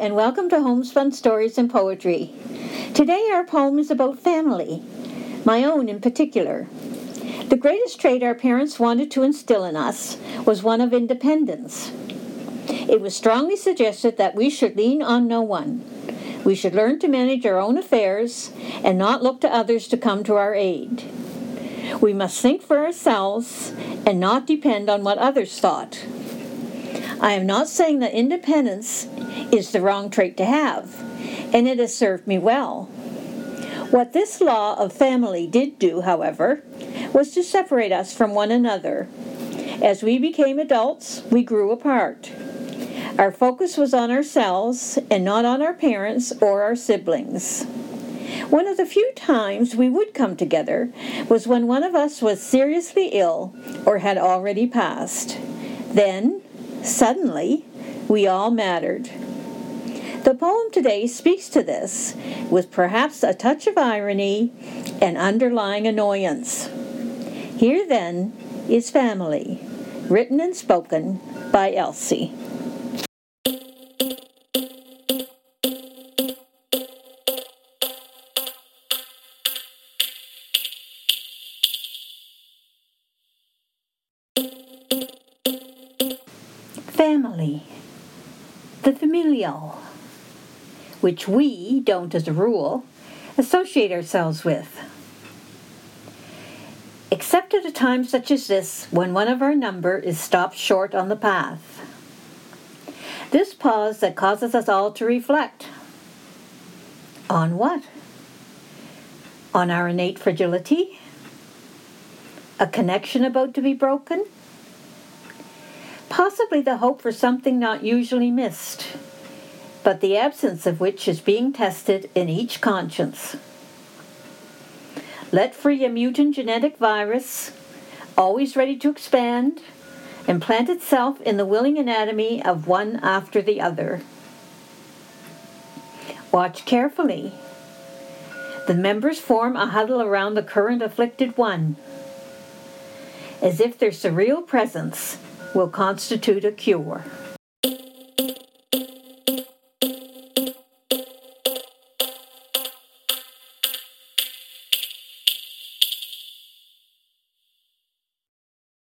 and welcome to Homespun Stories and Poetry. Today, our poem is about family, my own in particular. The greatest trait our parents wanted to instill in us was one of independence. It was strongly suggested that we should lean on no one. We should learn to manage our own affairs and not look to others to come to our aid. We must think for ourselves and not depend on what others thought. I am not saying that independence is the wrong trait to have, and it has served me well. What this law of family did do, however, was to separate us from one another. As we became adults, we grew apart. Our focus was on ourselves and not on our parents or our siblings. One of the few times we would come together was when one of us was seriously ill or had already passed. Then, Suddenly, we all mattered. The poem today speaks to this with perhaps a touch of irony and underlying annoyance. Here, then, is Family, written and spoken by Elsie. family, the familial, which we don't, as a rule, associate ourselves with. Except at a time such as this, when one of our number is stopped short on the path. This pause that causes us all to reflect. On what? On our innate fragility? A connection about to be broken? possibly the hope for something not usually missed, but the absence of which is being tested in each conscience. Let free a mutant genetic virus, always ready to expand, and plant itself in the willing anatomy of one after the other. Watch carefully. The members form a huddle around the current afflicted one, as if their surreal presence will constitute a cure.